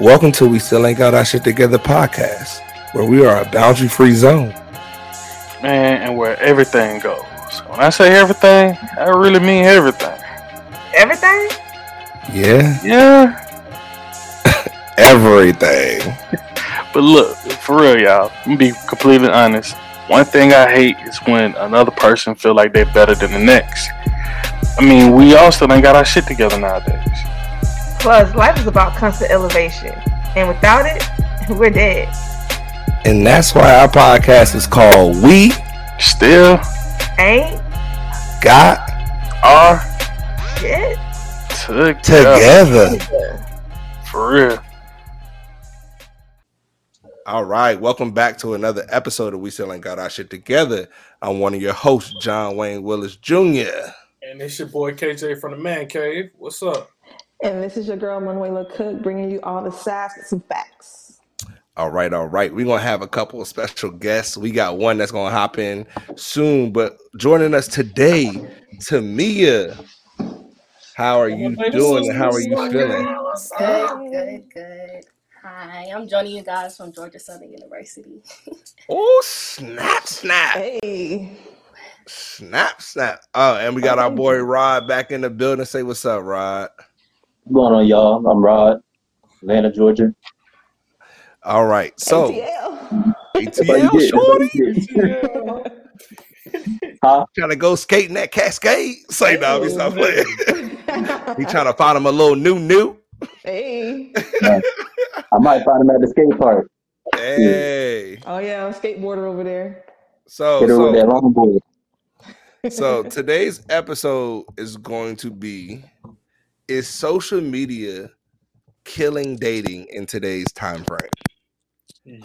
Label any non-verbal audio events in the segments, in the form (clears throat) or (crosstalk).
Welcome to We Still Ain't Got Our Shit Together podcast, where we are a boundary free zone. Man, and where everything goes. When I say everything, I really mean everything. Everything? Yeah, Yeah. (laughs) everything. But look, for real, y'all, I'm gonna be completely honest. One thing I hate is when another person feel like they're better than the next. I mean, we all still ain't got our shit together nowadays. Plus, life is about constant elevation. And without it, (laughs) we're dead. And that's why our podcast is called We Still Ain't Got Our shit. together. Together. For real. All right, welcome back to another episode of We Still Ain't Got Our Shit Together. I'm one of your hosts, John Wayne Willis Jr. And it's your boy KJ from the Man Cave. What's up? And this is your girl Manuela Cook bringing you all the sass and some facts. All right, all right. We're gonna have a couple of special guests. We got one that's gonna hop in soon, but joining us today, Tamia. How are you doing and how are you feeling? Good, good, good. Hi, I'm joining you guys from Georgia Southern University. (laughs) Oh, snap, snap, Hey, snap, snap. Oh, and we got our boy Rod back in the building. Say what's up, Rod. What's going on, y'all? I'm Rod, Atlanta, Georgia. All right, so ATL. ATL shorty Shorty. (laughs) Huh? trying to go skating that Cascade. Say no, we stop playing. (laughs) he trying to find him a little new new. hey. (laughs) I might find him at the skate park. Hey, Oh yeah, I'm skateboarder over there. so Hit her with that so longboard. so today's episode is going to be is social media killing dating in today's time frame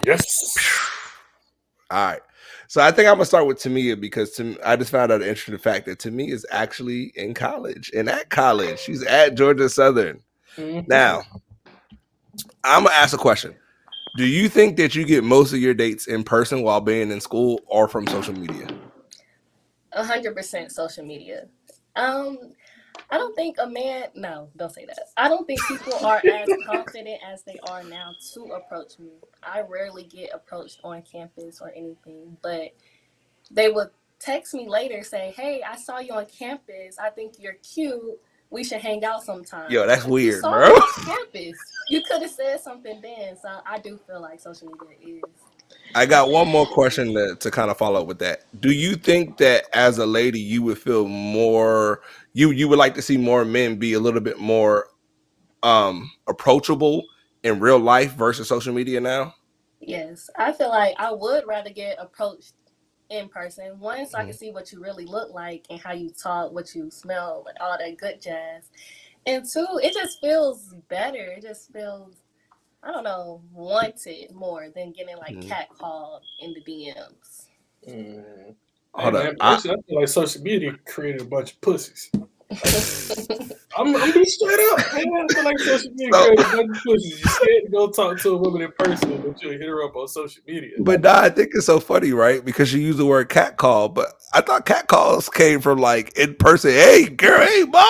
Yes. (sighs) all right so i think i'm gonna start with tamia because to, i just found out an interesting fact that tamia is actually in college and at college she's at georgia southern Mhm. now i'm gonna ask a question do you think that you get most of your dates in person while being in school or from social media hundred percent social media. Um, I don't think a man. No, don't say that. I don't think people are as confident as they are now to approach me. I rarely get approached on campus or anything, but they would text me later say, "Hey, I saw you on campus. I think you're cute. We should hang out sometime." Yo, that's You weird, saw bro. campus. You could have said something then. So I do feel like social media is. I got one more (laughs) question to, to kind of follow up with that. Do you think that as a lady you would feel more you you would like to see more men be a little bit more um approachable in real life versus social media now? Yes, I feel like I would rather get approached in person. One, so I can see what you really look like and how you talk, what you smell, and all that good jazz. And two, it just feels better. It just feels, I don't know, wanted more than getting like Mhm. catcalled in the DMs. Mm. Hold Hey, up. man, I- I feel like social media created a bunch of pussies. (laughs) I'm, I'm be straight up. Man. I feel like social media So- created a bunch of pussies. You're scared to go talk to a woman in person, but you'll hit her up on social media. But nah, I think it's so funny, right? Because you use the word cat call, but I thought cat calls came from like in person. Hey, girl, hey, ma,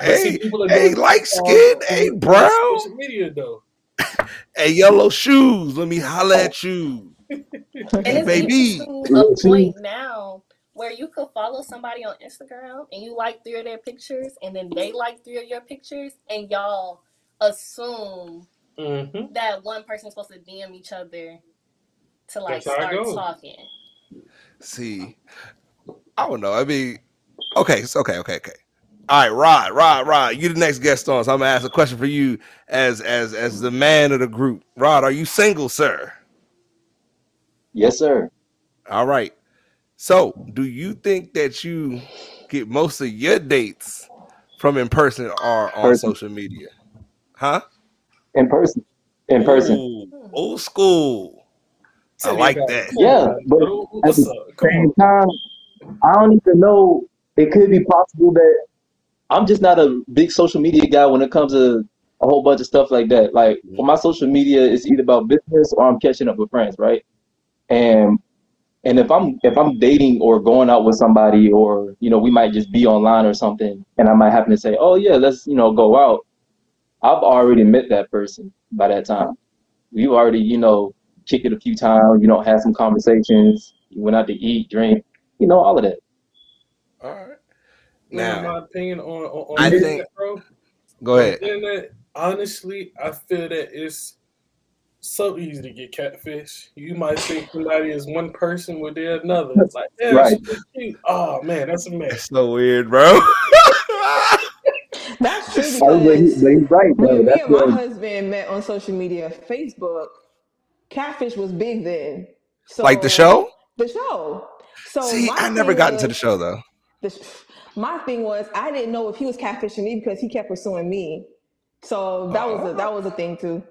hey, hey, light skin, hey, brown, Social media though. (laughs) hey, yellow shoes. Let me holla oh. at you. (laughs) And it's Baby. even to a point now where you could follow somebody on Instagram and you like three of their pictures, and then they like three of your pictures, and y'all assume Mm-hmm. that one person's supposed to DM each other to like That's how it start goes. talking. See, I don't know. I mean, okay, so okay, okay, okay. All right, Rod, Rod, Rod, you the next guest on. So I'm gonna ask a question for you as as as the man of the group. Rod, are you single, sir? Yes, sir. All right. So, do you think that you get most of your dates from in person or on Person. social media? Huh? In person. In person. Ooh, old school. I like that. Yeah, but at the Same time, I don't even know. It could be possible that I'm just not a big social media guy when it comes to a whole bunch of stuff like that. Like mm-hmm. for my social media, it's either about business or I'm catching up with friends, right? And and if I'm if I'm dating or going out with somebody or you know we might just be online or something and I might happen to say, "Oh yeah, let's, you know, go out." I've already met that person. by that time. You already, you know, kicked it a few times. You know, had some conversations. You went out to eat, drink. You know, all of that. All right. Now, Now, my opinion on, on, on I the think- bro. go ahead. Internet, honestly, I feel that it's so easy to get catfish. You might think somebody is one person, but they're another. It's like, yeah, Right. Oh man, that's a mess. It's so weird, bro. (laughs) That's true Oh, but, he, because but he's right, when though. me and my what. husband met on social media, Facebook, catfish was big then. So like the show? The show. So See, I never got into the show though. the sh- my thing was I didn't know if he was catfishing me because he kept pursuing me. So that was oh. a, that was a thing too.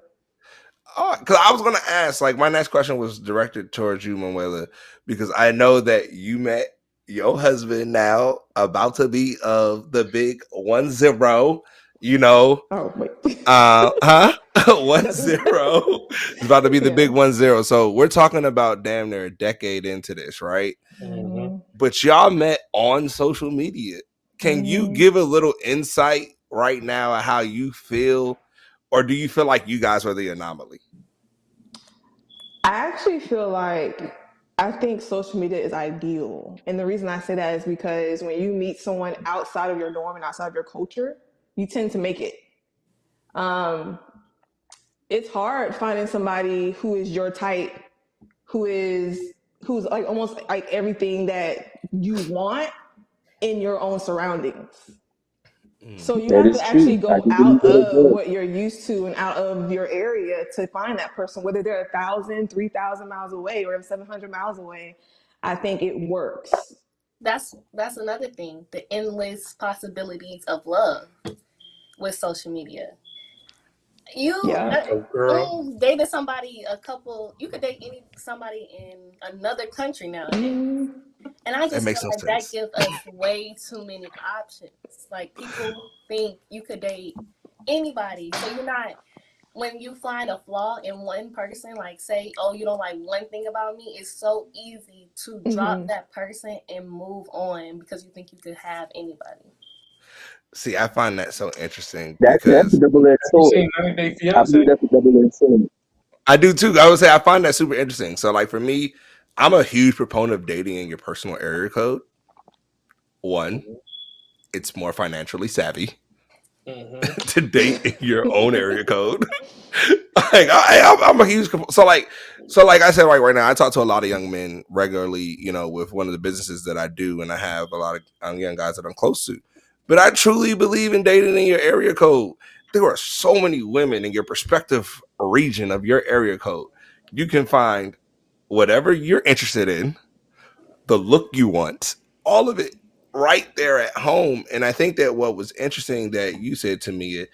Oh, because I was gonna ask, like, my next question was directed towards you, Manuela, because I know that you met your husband now, about to be of the big one zero. You know, Oh wait. uh, huh? (laughs) (laughs) one zero. It's about to be the Yeah. big one zero. So we're talking about damn near a decade into this, right? Mhm. But y'all met on social media. Can you Mhm. give a little insight right now of how you feel, or do you feel like you guys are the anomaly? I actually feel like I think social media is ideal. And the reason I say that is because when you meet someone outside of your norm and outside of your culture, you tend to make it. Um, it's hard finding somebody who is your type, who is who's like almost like everything that you want in your own surroundings. So you That have is to actually true. I go can out believe that as of well. what you're used to and out of your area to find that person, whether they're a thousand, three thousand miles away or seven hundred miles away. I think it works. That's that's another thing. The endless possibilities of love with social media. You Yeah. uh, Oh, girl. mm, dated somebody a couple. You could date any somebody in another country now, Mhm. And I just makes feel no like that gives us way too many options. Like people think you could date anybody, so you're not. When you find a flaw in one person, like say, oh, you don't like one thing about me, it's so easy to drop Mhm. that person and move on because you think you could have anybody. See, I find that so interesting That's that's because a double edged sword. seen 90 Day I believe that's a double edged sword. I do too. I would say I find that super interesting. So, like for me, I'm a huge proponent of dating in your personal area code. One, it's more financially savvy hmm (laughs) to date in your own area code. (laughs) like I, I'm, I'm a huge so like so like I said right right now. I talk to a lot of young men regularly. You know, with one of the businesses that I do, and I have a lot of young guys that I'm close to. But I truly believe in dating in your area code. There are so many women in your prospective region of your area code. You can find whatever you're interested in, the look you want, all of it right there at home. And I think that what was interesting that you said to me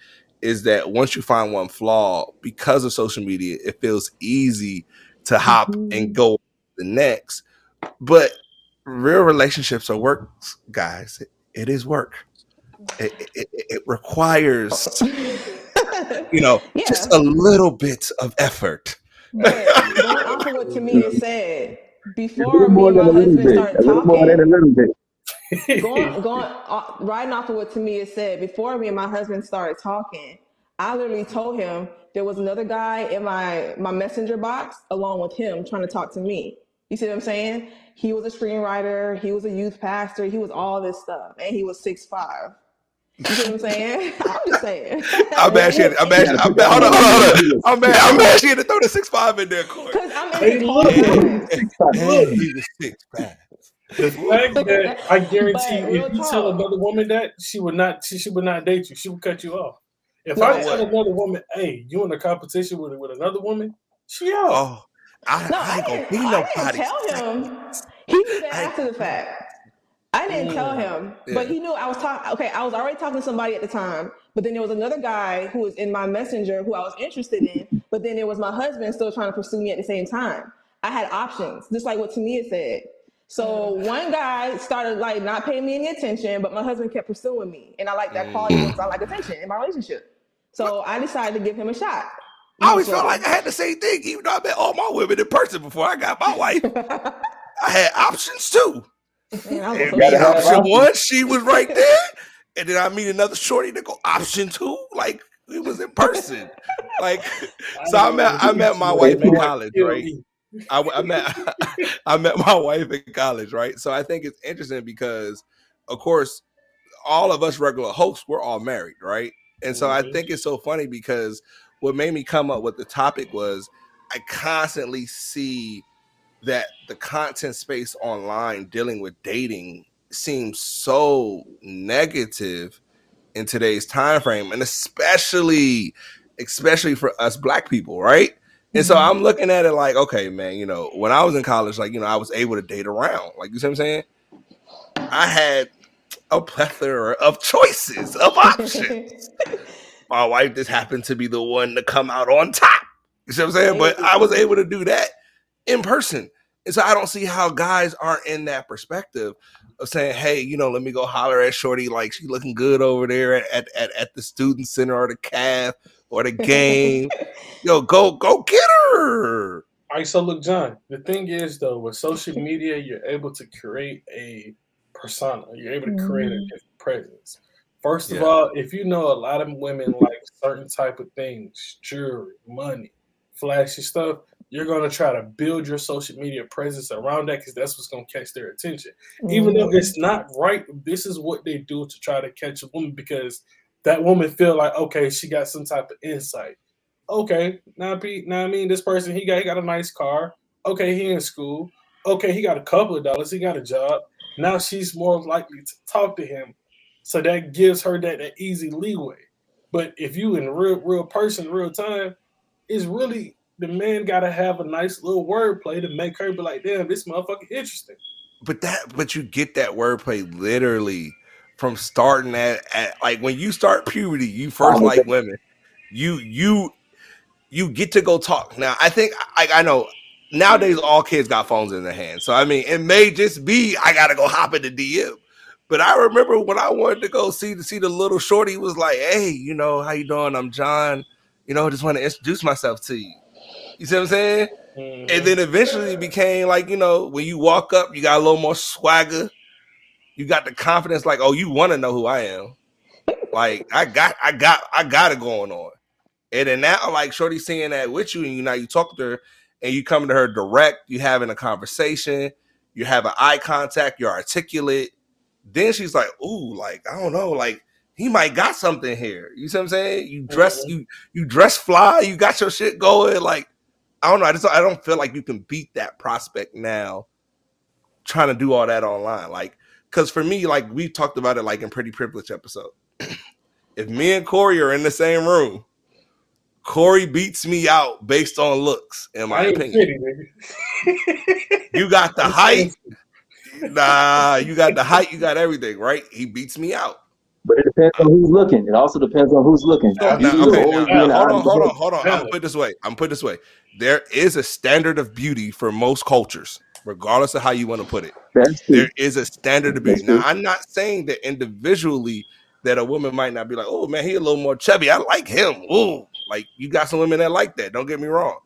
is that once you find one flaw, because of social media, it feels easy to hop and Mhm. go to the next. But real relationships are work, guys. It, it is work. It, it, it- requires, (laughs) you know, just a little bit of effort. But going off of what Tamia said, before me and my than a little husband bit. started A little more than talking, a bit. going (laughs) going uh, riding off of what Tamia said, before me and my husband started talking, I literally told him there was another guy in my my messenger box along with him trying to talk to me. You see what I'm saying? He was a screenwriter, he was a youth pastor, he was all this stuff, and he was six five. You see what I'm saying? (laughs) I'm just saying. I'm mad she had, I'm mad, I'm put mad, that hold on, on hold on, hold on. I'm mad, I'm mad she had to throw the six five in there, Corey. Because I'm in Hey, look, corner. Six five. Man, he was six five. The fact that I guarantee But you, if you tell another woman that, she would not she, she would not date you. She would cut you off. If No, I I- tell another woman, hey, you in a competition with with another woman, she out. Oh, I, No, I I ain't gonna be I nobody. tell him. He knew that I- after the fact. I didn't tell Mm. him, but he knew I was talking. Okay, I was already talking to somebody at the time, but then there was another guy who was in my messenger who I was interested in. But then there was my husband still trying to pursue me at the same time. I had options, just like what Tamia said. So (laughs) one guy started like not paying me any attention, but my husband kept pursuing me, and I like that quality Mm. because I like attention in my relationship. So I decided to give him a shot. I always felt like I had the same thing, even though I met all my women in person before I got my wife. (laughs) I had options too. Man, I was And so me, Gotta option one, she was right there. And then I meet another shorty to go option two. Like, We was in person. Like, (laughs) so I met I met my wife in college, right? I, I met (laughs) I met my wife in college, right? So I think it's interesting because, of course, all of us regular hosts, we're all married, right? And so I Mhm. think it's so funny because what made me come up with the topic was I constantly see that the content space online dealing with dating seems so negative in today's time frame and especially especially for us black people right and so mm-hmm. i'm looking at it like okay man you know when i was in college like you know i was able to date around like you see what i'm saying i had a plethora of choices of options (laughs) my wife just happened to be the one to come out on top. You see what I'm saying? But I was able to do that in person. And so I don't see how guys aren't in that perspective of saying, hey, you know, let me go holler at Shorty like she looking good over there at, at, at, at the student center or the calf or the game. (laughs) Yo, go go get her. All right, so look, John. The thing is, though, with social media, you're able to create a persona. You're able to create a Mhm. different presence. First of Yeah. all, if you know a lot of women like certain type of things, jewelry, money, flashy stuff, you're gonna try to build your social media presence around that because that's what's gonna catch their attention. Even though Mm-hmm. it's not right, this is what they do to try to catch a woman because that woman feel like okay, she got some type of insight. Okay, now Pete, now I mean this person he got he got a nice car. Okay, he in school. Okay, he got a couple of dollars. He got a job. Now she's more likely to talk to him, so that gives her that, that easy leeway. But if you in real real person, real time, it's really the man got to have a nice little wordplay to make her be like, damn, this motherfucker interesting. But that but you get that wordplay literally from starting at, at like when you start puberty, you first Oh, like women. You you you get to go talk. Now I think I, I know nowadays all kids got phones in their hands. So I mean it may just be I gotta go hop in the DM. But I remember when I wanted to go see to see the little shorty was like, hey, you know, how you doing? I'm John. You know, just want to introduce myself to you. You see what I'm saying? Mhm. And then eventually it became like, you know, when you walk up, you got a little more swagger. You got the confidence, like, oh, you want to know who I am. Like, I got, I got, I got it going on. And then now, like, Shorty seeing that with you, and you now you talk to her and you coming to her direct, you having a conversation, you have an eye contact, you're articulate. Then she's like, ooh, like, I don't know, like he might got something here. You see what I'm saying? You dress, Mhm. you you dress fly, you got your shit going. Like, I don't know. I just I don't feel like you can beat that prospect now trying to do all that online. Like, because for me, like we talked about it like in Pretty Privilege episode. (clears throat) if me and Corey are in the same room, Corey beats me out based on looks, in my opinion. nigga. You got the (laughs) height, nah, you got the height, you got everything, right? He beats me out. But it depends on who's looking. It also depends on who's looking. Beauty now, okay, now, now, the hold on, hold on, hold on. I'm gonna put this way. I'm put this way. There is a standard of beauty for most cultures, regardless of how you want to put it. There is a standard of beauty. Now. I'm not saying that individually that a woman might not be like, oh man, he a little more chubby. I like him. Ooh, like you got some women that like that. Don't get me wrong.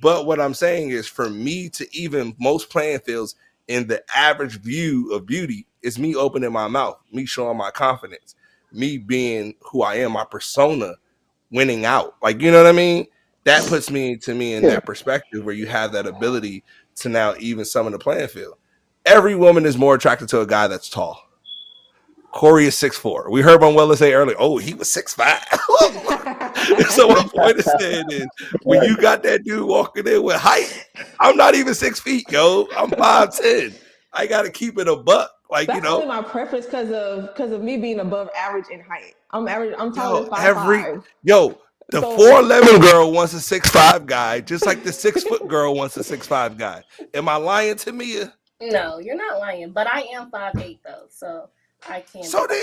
But what I'm saying is, for me to even most playing fields in the average view of beauty is me opening my mouth, me showing my confidence, me being who I am, my persona winning out. Like, you know what I mean? That puts me to me in Yeah. that perspective where you have that ability to now even summon the playing field. Every woman is more attracted to a guy that's tall. Corey is six four. We heard Manuela say earlier, oh, he was six five. (laughs) so my point is saying is when you got that dude walking in with height, I'm not even six feet, yo. I'm five ten. I gotta keep it a buck. Like, That's you know, only my preference because of because of me being above average in height. I'm average. I'm taller Yo, five every- five. Yo, the So- four eleven girl wants a six five guy, just like the six (laughs) foot girl wants a six five guy. Am I lying Tamia? No, you're not lying, but I am five eight though, so I can't. So they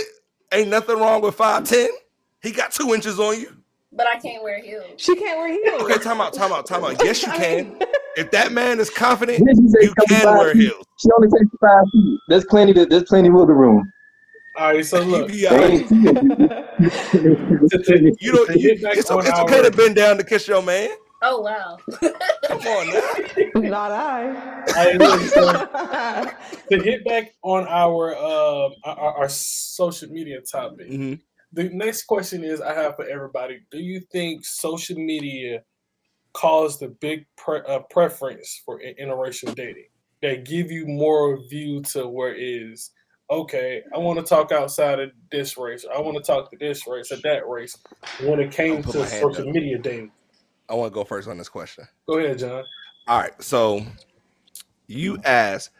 ain't nothing wrong with five ten. He got two inches on you. But I can't wear heels. She can't wear heels. Okay, time out, time out, time out. Yes, you (laughs) can. If that man is confident, Didn't you say can wear feet? heels. She only takes five feet. There's plenty. To, there's plenty wiggle room. All right, so look, be all right. ain't see it. to, to, You know, to get back it's, it's okay to bend down to kiss your man. Oh wow. (laughs) Come on now. Not I. All right, look, so (laughs) to hit back on our uh our, our social media topic. Mhm. The next question is I have for everybody: Do you think social media caused a big pre- uh, preference for interracial dating? that give you more view to where it is okay. I want to talk outside of this race. I want to talk to this race or that race. When it came to social up. media dating, I want to go first on this question. go ahead, John. All right. So you asked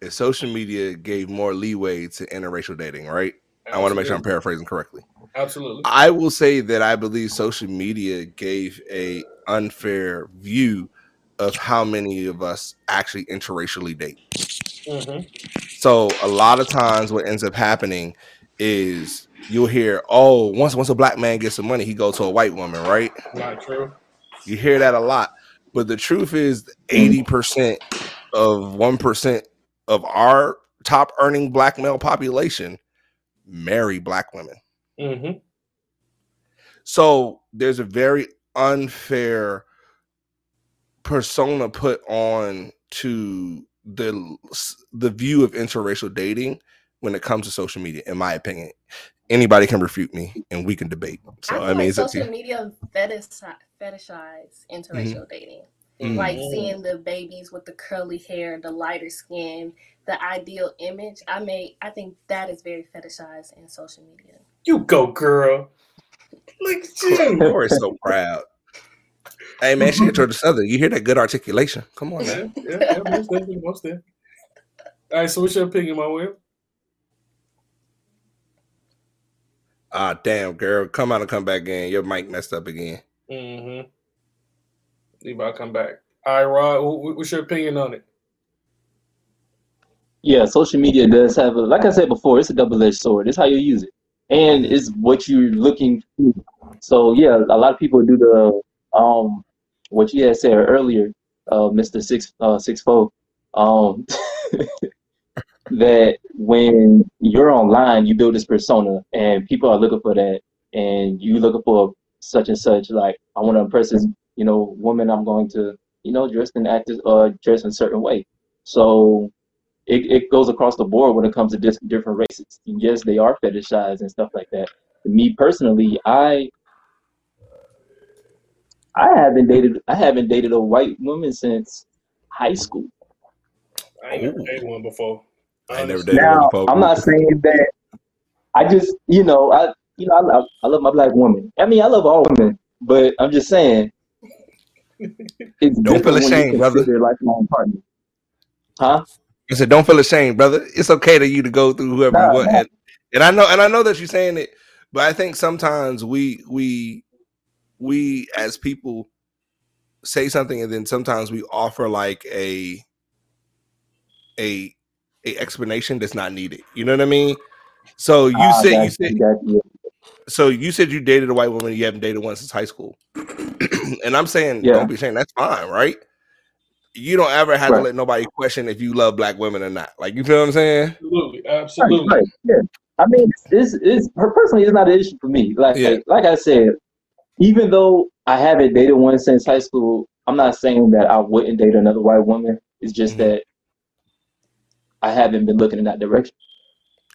if social media gave more leeway to interracial dating, right? I want to make sure I'm paraphrasing correctly. Absolutely. I will say that I believe social media gave a unfair view of how many of us actually interracially date. hmm So a lot of times what ends up happening is you'll hear, oh, once once a black man gets some money, he goes to a white woman, right? Not true. You hear that a lot. But the truth is 80% of 1% of our top earning black male population marry black women. Hmm So there's a very unfair persona put on to the the view of interracial dating when it comes to social media, in my opinion. Anybody can refute me and we can debate. So I feel I, mean like it's up social you. media fetishize, fetishize interracial dating. Mm. Like Mhm. seeing the babies with the curly hair, the lighter skin, the ideal image. I may, I think that is very fetishized in social media. You go, girl. Look at you. Corey's so proud. Hey man, she hit Georgia Southern. You hear that good articulation? Come on, man. yeah, yeah, most definitely, most definitely. All right, so what's your opinion, my Will? Ah, damn, girl, come out and come back in. Your mic messed up again. Mm-hmm. Leave I'll come back. All right, Rod, wh- wh- what's your opinion on it? Yeah, social media does have a, like I said before, it's a double-edged sword. It's how you use it, and it's what you're looking. For. So yeah, a lot of people do the um, what you had said earlier, uh, Mister Six uh, Six Four, um, (laughs) that when you're online, you build this persona, and people are looking for that, and you looking for such and such. Like I want to impress this, you know, woman. I'm going to, you know, dress and act or dress in a certain way. So it, it goes across the board when it comes to dis- different races. Yes, they are fetishized and stuff like that. Me personally, I I haven't dated I haven't dated a white woman since high school. I ain't never dated one before. I ain't never Honestly. dated one Now, before. I'm not saying that I just, you know, I you know, I love, I love my black woman. I mean, I love all women, but I'm just saying (laughs) it's Don't feel different when you ashamed, brother. consider lifelong partner. Huh? I said, don't feel ashamed, brother. It's okay to you to go through whoever you want. nah. And, and I know, and I know that you're saying it, but I think sometimes we we we as people say something and then sometimes we offer like a a a explanation that's not needed. You know what I mean? So you Ah, said you said you. so you said you dated a white woman you haven't dated one since high school. (clears throat) and I'm saying Yeah. don't be saying that's fine, right? You don't ever have to let nobody question if you love black women or not. Like you feel what I'm saying? Absolutely, absolutely. right, yeah. I mean, it's, it's her personally, it's not an issue for me. Like, Yeah. like I said, even though I haven't dated one since high school, I'm not saying that I wouldn't date another white woman. It's just Mhm. that I haven't been looking in that direction.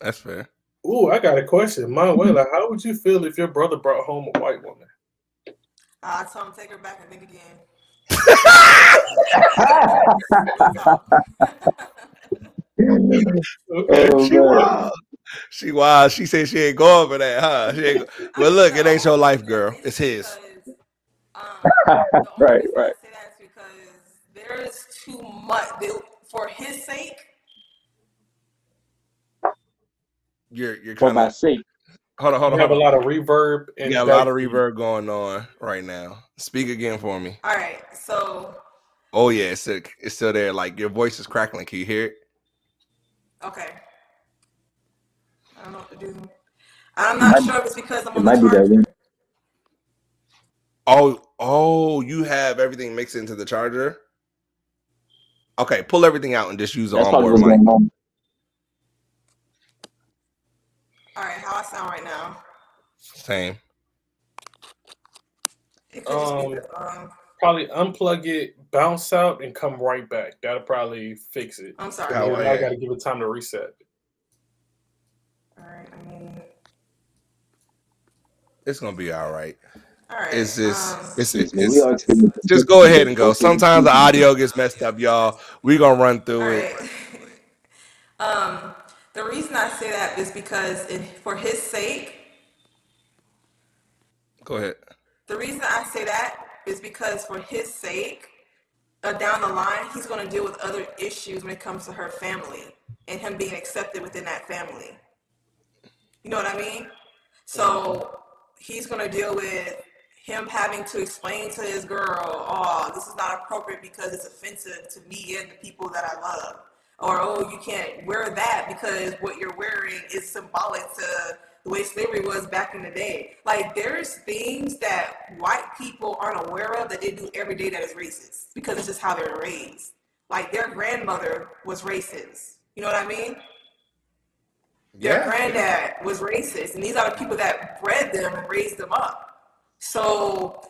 That's fair. Ooh, I got a question. Manuela, how would you feel if your brother brought home a white woman? I told him take her back and think again. Okay. Oh, she man. wild. She wild. She said she ain't going for that, huh? She ain't go- well, look, it ain't your life, girl. It's his. Um, (laughs) Right, right. I say that is because there is too much they, for his sake. You're you're For kind my sake. Hold on, hold You on, have a lot of reverb You and got a lot of reverb going on right now. Speak again for me. All right, so Oh yeah, it's still, it's still there. Like your voice is crackling. Can you hear it? okay, I don't know what to do. I'm It not might, sure if it's because I'm it on the might be that way. Oh, oh, you have everything mixed into the charger. Okay, pull everything out and just use the That's onboard mic. Going on. All right, how I sound right now? Same. It could just be Um, the um. probably unplug it, bounce out, and come right back. That'll probably fix it. I'm sorry. Oh, Because I got to give it time to reset. right, I mean, It's gonna be all right. All right. It's just, um, it's, it's, Man, it's just go ahead and go. Sometimes the audio gets messed up, y'all. We gonna run through all it. (laughs) um, the reason I say that is because for his sake, Go ahead. the reason I say that is because for his sake, uh, down the line, he's going to deal with other issues when it comes to her family and him being accepted within that family. You know what I mean? So he's going to deal with him having to explain to his girl, oh, this is not appropriate because it's offensive to me and the people that I love. Or, oh, you can't wear that because what you're wearing is symbolic to the way slavery was back in the day. Like, there's things that white people aren't aware of that they do every day that is racist because it's just how they're raised. Like, their grandmother was racist. You know what I mean? their Yeah. granddad was racist, and these are the people that bred them and raised them up. So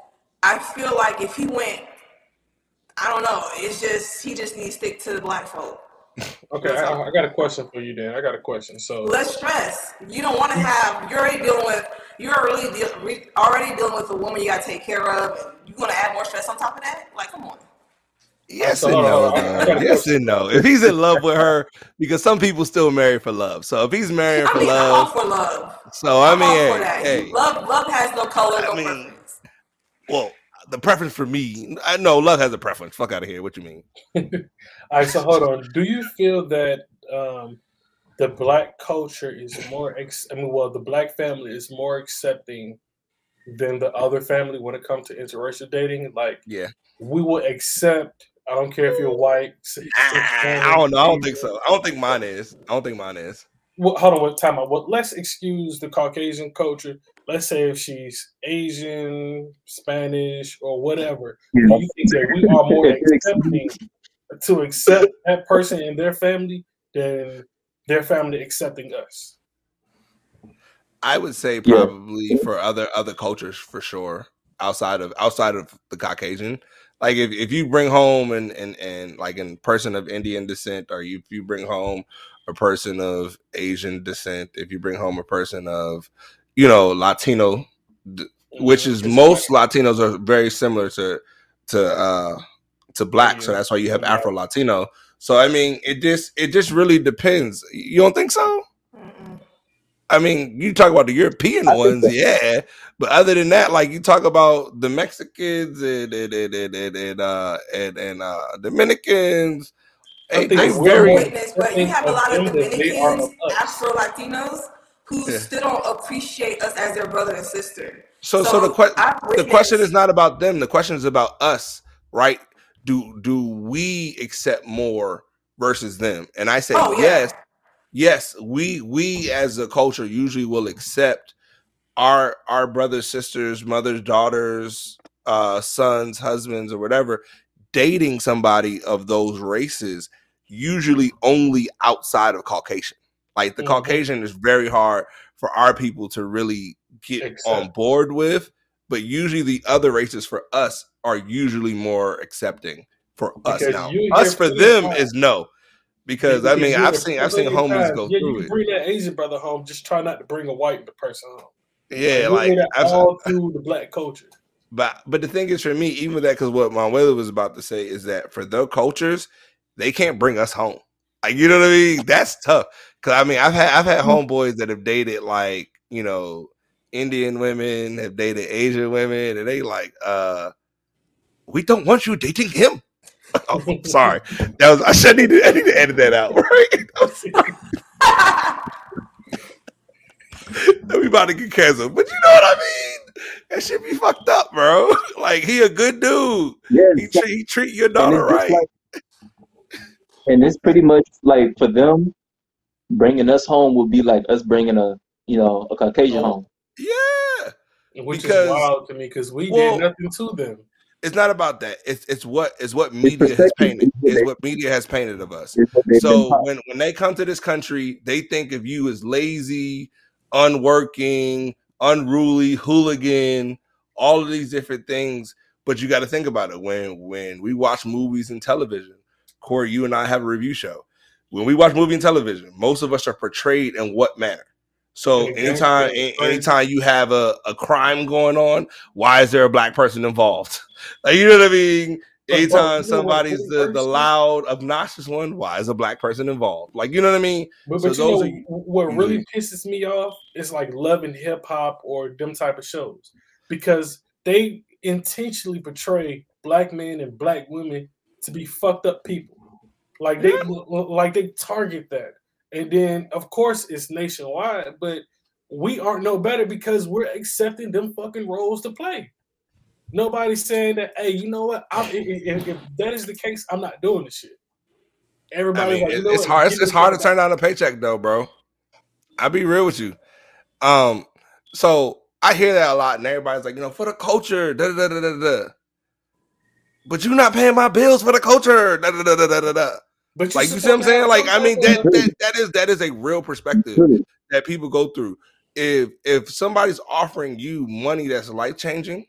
I feel like if he went, I don't know, it's just he just needs to stick to the black folk. (laughs) Okay, I, I got a question for you, Dan. I got a question. So, Less stress. You don't want to have. You're already dealing with. You're already deal, re, already dealing with a woman you got to take care of, and you're gonna add more stress on top of that. Like, come on. Yes So, and no, hold on. I- I dog. got a Yes and no. If he's in love with her, because some people still marry for love. So if he's marrying I for mean, I'm all love, for love. so I I'm mean, all for hey, that. hey, Love, love has no color, I no mean, preference. well, the preference for me, I know love has a preference. Fuck out of here. What you mean? (laughs) all right. So hold on. Do you feel that um, the black culture is more? Ex- I mean, well, the black family is more accepting than the other family when it comes to interracial dating. Like, Yeah. we will accept. I don't care if you're white. I don't know. I don't think so. I don't think mine is. I don't think mine is. Well, hold on, what time out? Well, let's excuse the Caucasian culture. Let's say if she's Asian, Spanish, or whatever. Yeah. Do you think that we are more (laughs) accepting to accept that person and their family than their family accepting us? I would say Yeah. probably for other other cultures for sure. Outside of outside of the Caucasian, like if, if you bring home and and and like a person of Indian descent, or you, if you bring home a person of Asian descent, if you bring home a person of you know Latino, which is It's most Latinos are very similar to to uh to black, so that's why you have Afro Latino. So I mean, it just it just really depends. You don't think so? Mm-mm. I mean, you talk about the European I ones, so. yeah, but other than that, like you talk about the Mexicans and and and and, and, and uh and, and uh Dominicans, I they, think they we're very more Witness, but you accepting have a of lot of them than they are of Dominicans, us. Afro Latinos, who Yeah. still don't appreciate us as their brother and sister. so so the que- the question is not about them. The question is about us, right? Do do we accept more versus them? And I say Oh yes, yes. We we as a culture usually will accept our our brothers, sisters, mothers, daughters, uh, sons, husbands, or whatever, dating somebody of those races, usually only outside of Caucasian. Like the Mhm. Caucasian is very hard for our people to really get on board with, but usually the other races for us are usually more accepting for us now. Us for them of is no. Because I mean I've seen I've seen homies go Yeah, through can it. bring that Asian brother home. Just try not to bring a white person home. Yeah, Like like all through the black culture. But but the thing is for me, even with that, because what my Manuela was about to say is that for their cultures, they can't bring us home. Like you know what I mean? That's tough. Cause I mean, I've had I've had homeboys that have dated like you know Indian women, have dated Asian women, and they like, uh, we don't want you dating him. (laughs) oh, (laughs) sorry, that was I should need to I need to edit that out. (laughs) Right? we about to get canceled, but you know what I mean? That should be fucked up, bro. Like he a good dude. Yeah, He treat he treat your daughter just right. like, and it's pretty much like for them, bringing us home would be like us bringing a, you know, a Caucasian Oh, home. Yeah, which because is wild to me because we well, did nothing to them. it's not about that. It's it's what it's what It's media has painted. It's what, Is they, what media has painted of us. it's what they've been So when when they come to this country, they think of you as lazy, unworking, unruly, hooligan, all of these different things. But you got to think about it when when we watch movies and television. Corey, you and I have a review show. When we watch movie and television, most of us are portrayed in what manner? So anytime, gangster is a- crazy. anytime you have a, a crime going on, why is there a black person involved? (laughs) Like you know what I mean? Anytime somebody's the, the loud, obnoxious one, why is a black person involved? Like you know what I mean? But, So but you know are what really mm-hmm. pisses me off is like love and hip hop or them type of shows because they intentionally portray black men and black women to be fucked up people. Like they like they target that, and then of course it's nationwide, but we aren't no better because we're accepting them fucking roles to play. Nobody's saying that. Hey, you know what? I'm, if, if- if that is the case, I'm not doing this shit. I Everybody's mean, like, you know it's what? hard. It's, it's hard to turn down a paycheck, though, bro. I'll be real with you. Um, so I hear that a lot, and everybody's like, you know, for the culture, da da da da da. da. But you're not paying my bills for the culture, da da da da da da. Da. But Like you see what I'm saying? Like I mean, that, that that is that is a real perspective that people go through. If if somebody's offering you money that's life changing,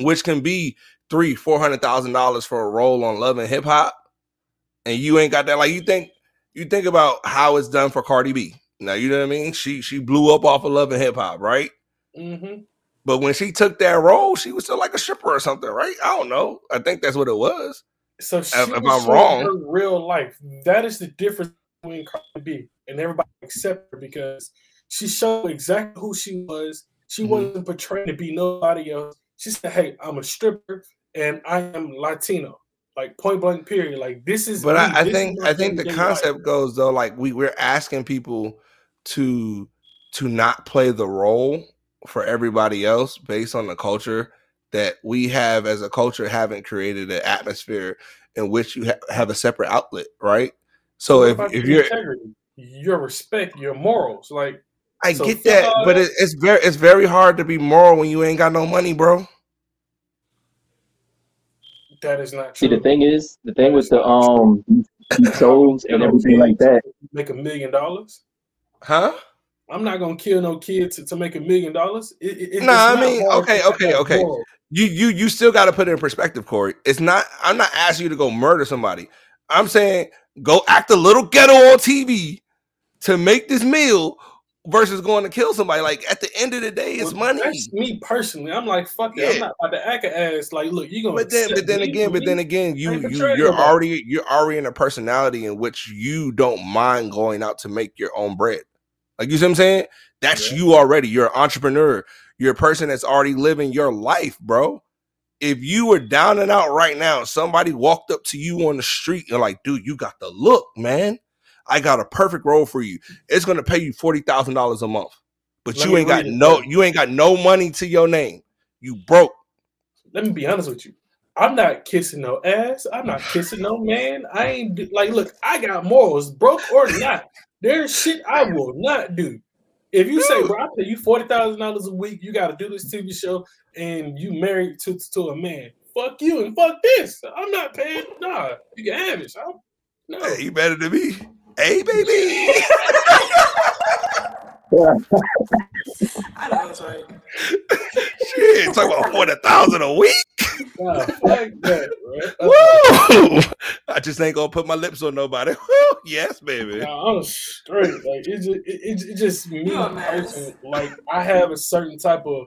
which can be three, four hundred thousand dollars for a role on Love and Hip Hop, and you ain't got that, like you think you think about how it's done for Cardi B. Now you know what I mean? She she blew up off of Love and Hip Hop, right? hmm But when she took that role, she was still like a stripper or something, right? I don't know. I think that's what it was. So she if was I'm wrong. her real life. That is the difference between Cardi B and everybody except her because she showed exactly who she was. She Mhm. wasn't portraying to be nobody else. She said, "Hey, I'm a stripper and I am Latino." Like point blank, period. Like this is. But me. I, I think I think the everyday life. concept goes though, like we we're asking people to to not play the role for everybody else based on the culture that we have as a culture haven't created an atmosphere in which you ha- have a separate outlet, right? So what if if your you're your respect, your morals, like I so get that, all but it, it's very it's very hard to be moral when you ain't got no money, bro. that is not true. See, the thing is, the thing with the um these shows and everything like that. Make a million dollars. Huh? I'm not gonna kill no kid to, to make a million dollars. It, it, Nah, I mean, okay, okay, okay. moral. You you you still got to put it in perspective, Corey. It's not. I'm not asking you to go murder somebody. I'm saying go act a little ghetto on TV to make this meal versus going to kill somebody. Like at the end of the day, it's Well, money. That's me personally. I'm like, fuck it. Yeah. I'm not about to act a ass. Like, look, you gonna. But then, but then again, but then again, you you you're already you're already in a personality in which you don't mind going out to make your own bread. Like you see what I'm saying? That's Yeah. you already. You're an entrepreneur. You're a person that's already living your life, bro. If you were down and out right now, somebody walked up to you on the street and like, dude, you got the look, man. I got a perfect role for you. It's gonna pay you forty thousand dollars a month, but Let you ain't got it no, you ain't got no money to your name. You broke. Let me be honest with you. I'm not kissing no ass. I'm not kissing no man. I ain't like, look, I got morals, broke or not. There's shit I will not do. If you say, bro, I pay you forty thousand dollars a week, you got to do this TV show, and you married to to a man. Fuck you and fuck this. I'm not paying. Nah, you can have it. So, no. Hey, you better than me. Hey, baby. (laughs) I don't know that's right. (laughs) Shit, talk about forty thousand a week. Nah, fuck that, bro. Woo! I just ain't gonna put my lips on nobody. (laughs) Woo! Yes, baby. Nah, I'm straight. Like it just, it, it, it just me You're a mess. personally. Like I have a certain type of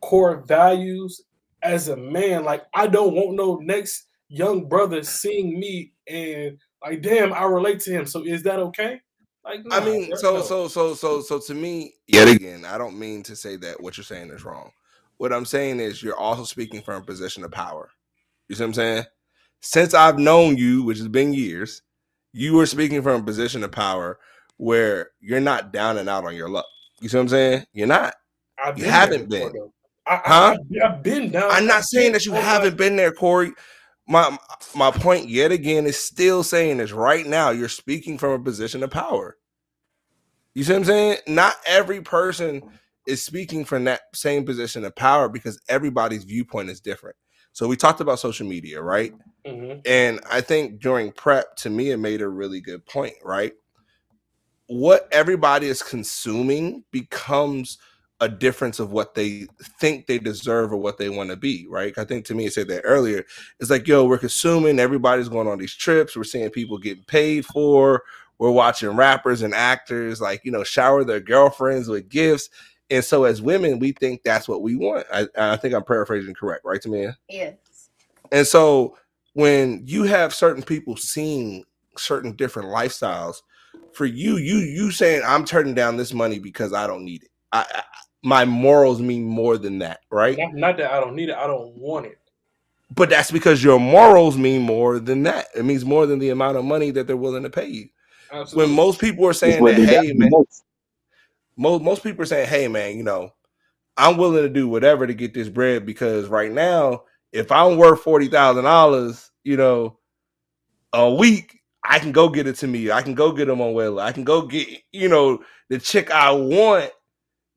core values as a man. Like I don't want no next young brother seeing me and like, damn, I relate to him. So is that okay? Like, I mean, so no. so so so so to me, yet again, I don't mean to say that what you're saying is wrong. What I'm saying is you're also speaking from a position of power. You see what I'm saying? Since I've known you, which has been years, you were speaking from a position of power where you're not down and out on your luck. You see what I'm saying? You're not. I've you been haven't before, been. I, Huh? I, I've been down. I'm not saying that you haven't been there, Corey. My my point yet again is still saying is right now you're speaking from a position of power. You see what I'm saying? Not every person is speaking from that same position of power because everybody's viewpoint is different. So we talked about social media, right? mhm. And I think during prep, Tamia, it made a really good point, right? What everybody is consuming becomes a difference of what they think they deserve or what they want to be, right? I think Tamia, I said that earlier. It's like, yo, we're consuming, everybody's going on these trips, we're seeing people getting paid for, we're watching rappers and actors like you know shower their girlfriends with gifts. And so, as women, we think that's what we want. I, I think I'm paraphrasing correct, right, Tamia? Yes. And so when you have certain people seeing certain different lifestyles, for you, you you saying I'm turning down this money because I don't need it. I, I my morals mean more than that, right? Not, not that I don't need it, I don't want it. But that's because your morals mean more than that. It means more than the amount of money that they're willing to pay you. Absolutely. When most people are saying that, hey man, most. most most people are saying, "Hey, man, you know, I'm willing to do whatever to get this bread because right now, if I'm worth forty thousand dollars, you know, a week, I can go get it to me. I can go get them on Willa. I can go get you know the chick I want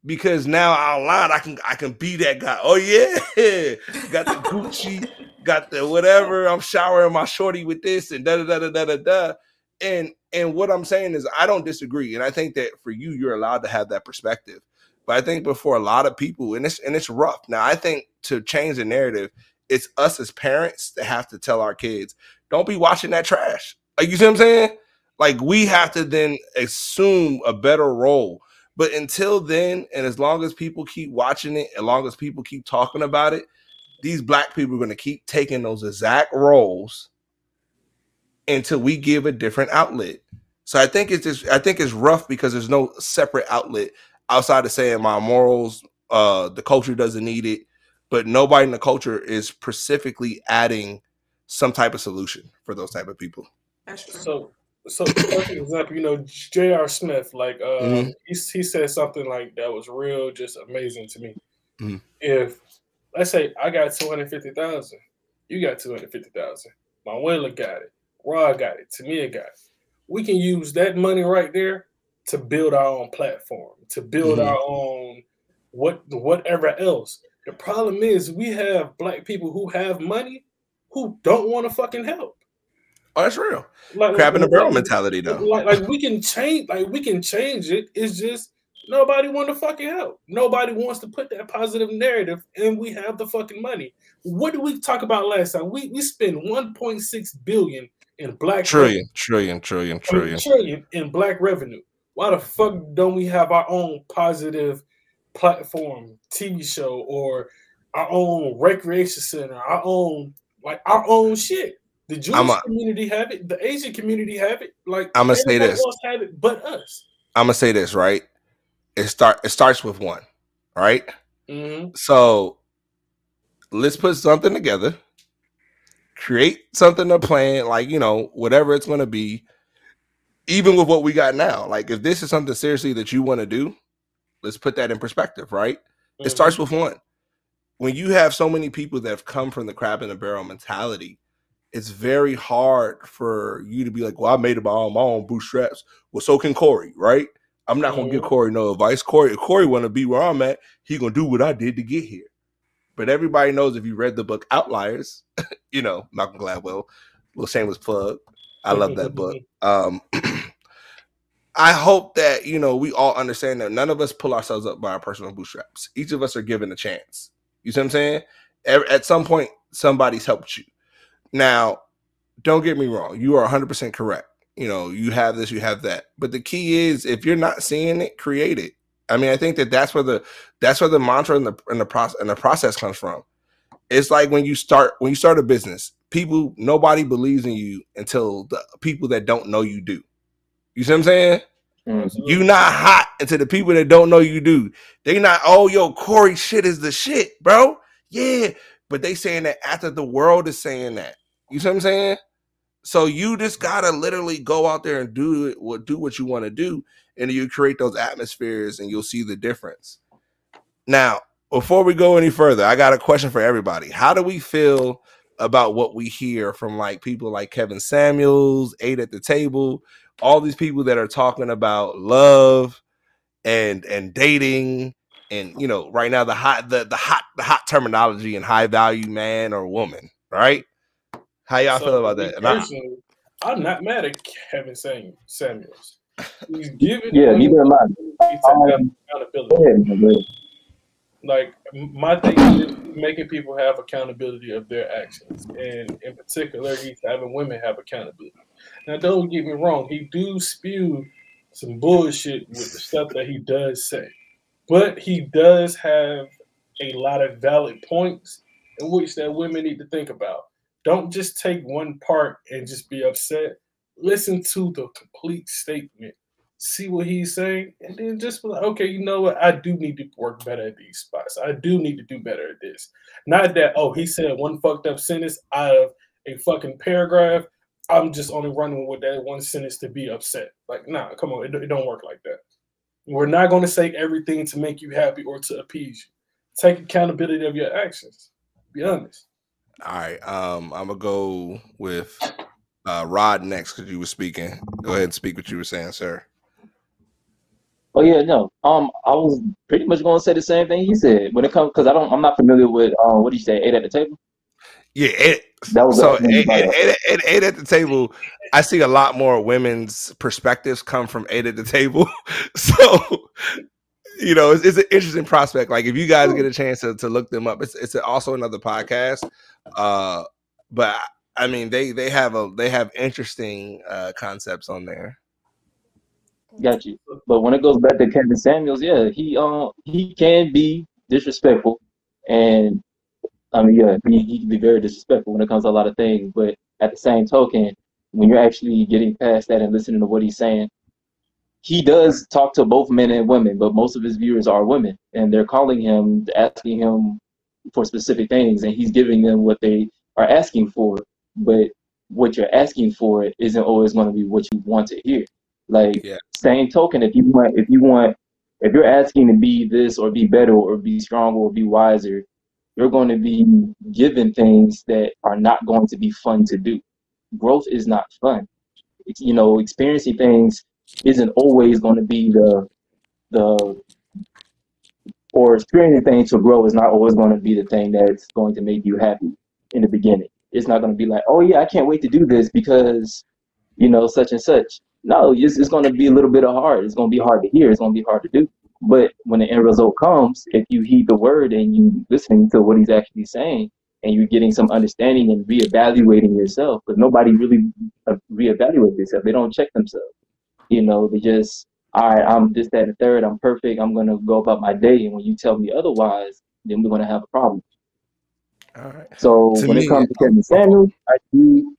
because now online I can I can be that guy. Oh yeah, (laughs) got the (laughs) Gucci, got the whatever. I'm showering my shorty with this and da da da da da da da. And and what I'm saying is I don't disagree, and I think that for you you're allowed to have that perspective. But I think before a lot of people, and it's and it's rough. Now I think to change the narrative, it's us as parents that have to tell our kids, don't be watching that trash. Like you see what I'm saying? Like we have to then assume a better role. But until then, and as long as people keep watching it, as long as people keep talking about it, these black people are going to keep taking those exact roles until we give a different outlet. So I think it's just I think it's rough because there's no separate outlet outside of saying my morals, uh, the culture doesn't need it, but nobody in the culture is specifically adding some type of solution for those type of people. That's true. So, so perfect example, you know, J.R. Smith, like, uh, Mhm. he, he said something like that was real, just amazing to me. Mhm. If, let's say, I got 250000 you got 250000 Manuela got it, Rod got it, Tamia got it. We can use that money right there to build our own platform, to build Mhm. our own what whatever else. The problem is we have black people who have money who don't want to fucking help. Oh, that's real. Like, Crab in the barrel like- mentality, though. Like, like we can change, like we can change it. It's just nobody want to fucking help. Nobody wants to put that positive narrative, and we have the fucking money. What did we talk about last time? We we spend 1.6 billion in black Trillion, trillion, trillion, revenue, I trillion. mean, trillion in black revenue. Why the fuck don't we have our own positive platform, TV show, or our own recreation center, our own like our own shit? The Jewish I'm a- community have it. The Asian community have it. Like I'ma say everybody this. have it, but us. I'm gonna say this right. It start. It starts with one, right? hmm So let's put something together, create something to plan, like you know, whatever it's gonna be, even with what we got now. Like if this is something seriously that you want to do, let's put that in perspective, right? It starts with one. When you have so many people that have come from the crab in the barrel mentality, it's very hard for you to be like, "Well, I made it by all my own bootstraps." Well, so can Corey, right? I'm not gonna give Mhm. Corey no advice. Corey, if Corey want to be where I'm at, he gonna do what I did to get here. But everybody knows if you read the book Outliers, (laughs) you know Malcolm Gladwell, little shameless plug. I love that book. (laughs) Um, (clears throat) I hope that you know we all understand that none of us pull ourselves up by our personal bootstraps. Each of us are given a chance. You see what I'm saying? At some point, somebody's helped you. Now, don't get me wrong. You are 100% correct. You know, you have this, you have that. But the key is, if you're not seeing it, create it. I mean, I think that that's where the that's where the mantra and the and the process and the process comes from. It's like when you start when you start a business, people nobody believes in you until the people that don't know you do. You see what I'm saying? Mm. You not hot until the people that don't know you do. They not, oh yo, Corey shit is the shit, bro. Yeah. But they saying that after the world is saying that. You see what I'm saying? So you just gotta literally go out there and do it, what do what you want to do, and you create those atmospheres and you'll see the difference. Now, before we go any further, I got a question for everybody. How do we feel about what we hear from like people like Kevin Samuels, Eight at the Table, all these people that are talking about love and and dating and you know right now the hot the, the hot the hot terminology and high value man or woman right how y'all So, feel about that And I- personally, I'm not mad at Kevin Sam- Samuels. He's giving Yeah, neither am I. he's Um, accountability. Go ahead, go ahead. like my thing is making people have accountability of their actions and in particular he's having women have accountability Now, don't get me wrong, he do spew some bullshit with the stuff that he does say, but he does have a lot of valid points in which that women need to think about. Don't just take one part and just be upset. Listen to the complete statement. See what he's saying, and then just be like, okay, you know what? I do need to work better at these spots. I do need to do better at this. Not that, oh, he said one fucked up sentence out of a fucking paragraph. I'm just only running with that one sentence to be upset. Like, nah, come on, it, it don't work like that. We're not going to say everything to make you happy or to appease you. Take accountability of your actions. Be honest. All right. Um, I'm gonna go with uh, Rod next because you were speaking. Go ahead and speak what you were saying, sir. Oh yeah, no. Um, I was pretty much going to say the same thing he said when it comes because I don't. I'm not familiar with um. What did you say? Eight at the table. Yeah, eight, That was so uh, eight, by, eight, uh, eight, eight, eight at the table. I see a lot more women's perspectives come from eight at the table. (laughs) so you know, it's, it's an interesting prospect. Like if you guys get a chance to, to look them up, it's it's also another podcast. Uh, but I mean, they they have a they have interesting uh concepts on there. Got you. But when it goes back to Kevin Samuels, yeah, he um he can be disrespectful, and I mean yeah, he, he can be very disrespectful when it comes to a lot of things. But at the same token, when you're actually getting past that and listening to what he's saying, he does talk to both men and women, but most of his viewers are women, and they're calling him, asking him for specific things, and he's giving them what they are asking for. But what you're asking for isn't always going to be what you want to hear. Like Yeah. same token, if you want, if you want, if you're asking to be this or be better or be stronger or be wiser, you're going to be given things that are not going to be fun to do. Growth is not fun. It's, you know, experiencing things isn't always going to be the the or experiencing things to grow is not always going to be the thing that's going to make you happy in the beginning. It's not going to be like, oh yeah, I can't wait to do this because you know such and such. No, it's, it's going to be a little bit of hard. It's going to be hard to hear. It's going to be hard to do. But when the end result comes, if you heed the word and you listening to what he's actually saying, and you're getting some understanding and reevaluating yourself, because nobody really uh, reevaluates themselves. They don't check themselves. You know, they just, all right, I'm this, that, and third. I'm perfect. I'm gonna go about my day. And when you tell me otherwise, then we're gonna have a problem. All right. So To when me, it comes to Kevin Samuels, I do.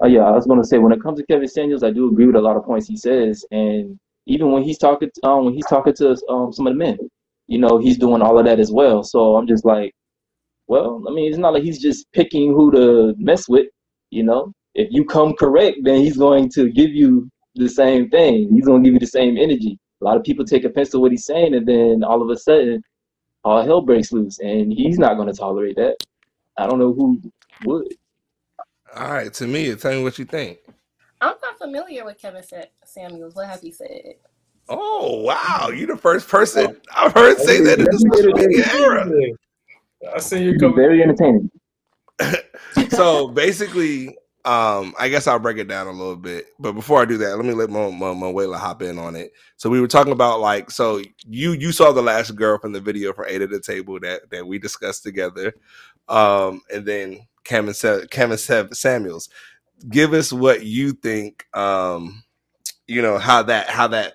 Oh yeah, I was gonna say when it comes to Kevin Samuels, I do agree with a lot of points he says, and even when he's talking, um, when he's talking to um some of the men, you know, he's doing all of that as well. So I'm just like, well, I mean, it's not like he's just picking who to mess with. You know, if you come correct, then he's going to give you the same thing. He's going to give you the same energy. A lot of people take offense to what he's saying, and then all of a sudden, all hell breaks loose, and he's not going to tolerate that. I don't know who would. All right. To me, tell me what you think. I'm not familiar with Kevin Sa- Samuels. What have you said? Oh wow, you the first person I've heard say that in the social media era. I see you He's coming. very entertaining. (laughs) so basically, um, I guess I'll break it down a little bit. But before I do that, let me let Mo, Mo, Moela hop in on it. So we were talking about like, so you you saw the last girl from the video for Eight at the Table that that we discussed together, um, and then Kevin Sa- Kevin Sa- Samuels. Give us what you think. Um, you know how that how that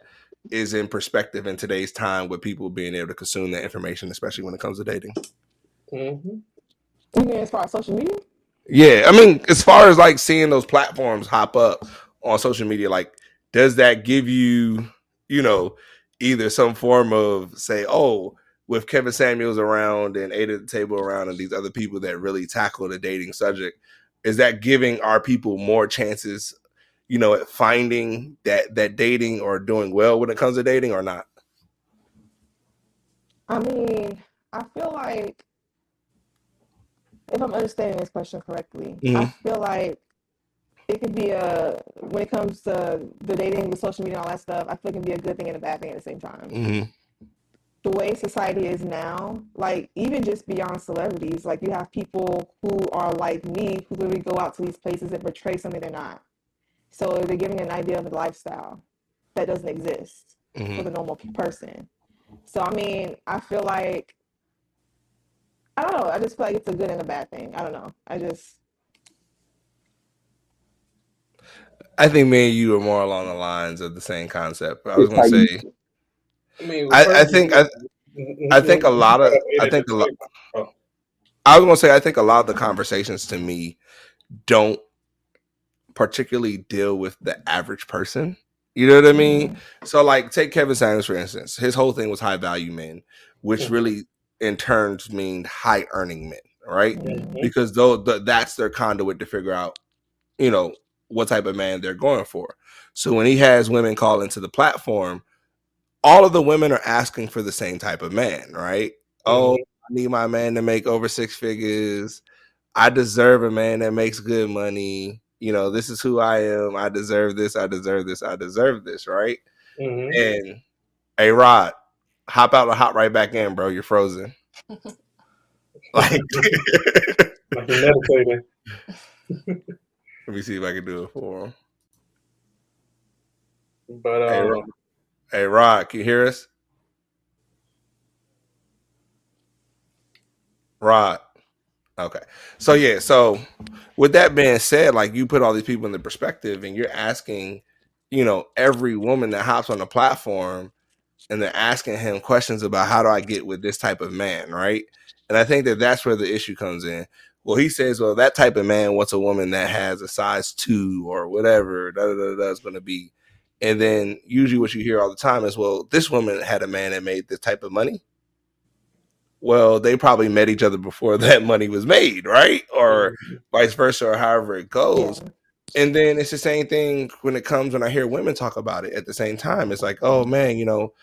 is in perspective in today's time with people being able to consume that information, especially when it comes to dating. hmm You mean as far as social media? Yeah, I mean, as far as like seeing those platforms hop up on social media, like, does that give you, you know, either some form of say, oh, with Kevin Samuels around and at the Table around and these other people that really tackle the dating subject, is that giving our people more chances, you know, at finding that that dating or doing well when it comes to dating or not? I mean, I feel like if I'm understanding this question correctly, I Mhm. feel like it could be a when it comes to the dating, the social media, and all that stuff. I feel it can be a good thing and a bad thing at the same time. hmm The way society is now, like even just beyond celebrities, like you have people who are like me who literally go out to these places and portray something they're not. So they're giving an idea of a lifestyle that doesn't exist for hmm the normal person. So I mean, I feel like I don't know. I just feel like it's a good and a bad thing. I don't know. I just I think me and you are more along the lines of the same concept. I was gonna how you say, I mean, I, I think I, I think a lot of I think a lot. I was gonna say I think a lot of the conversations to me don't particularly deal with the average person. You know what I mean? So like take Kevin Samuels for instance. His whole thing was high value men, which Mhm. really in turns mean high earning men, right? Mhm. Because though the, that's their conduit to figure out, you know, what type of man they're going for. So when he has women call into the platform, all of the women are asking for the same type of man, right? Oh, I need my man to make over six figures. I deserve a man that makes good money. You know, this is who I am. I deserve this. I deserve this. I deserve this, right? Mhm. And hey, Rod, hop out and hop right back in, bro. You're frozen. (laughs) like, Like (laughs) you're meditating. let me see if I can do it for him. But um, Rod, hey, Rod, can you hear us? Rod. Okay. So yeah, so with that being said, like you put all these people in the perspective and you're asking, you know, every woman that hops on the platform and they're asking him questions about how do I get with this type of man, right? And I think that that's where the issue comes in. Well, he says, well, that type of man wants a woman that has a size two or whatever, da da da da is going to be. And then usually what you hear all the time is, well, this woman had a man that made this type of money. Well, they probably met each other before (laughs) that money was made, right? Or mm-hmm. vice versa, or however it goes. And then it's the same thing when it comes when I hear women talk about it at the same time. It's like, oh man, you know,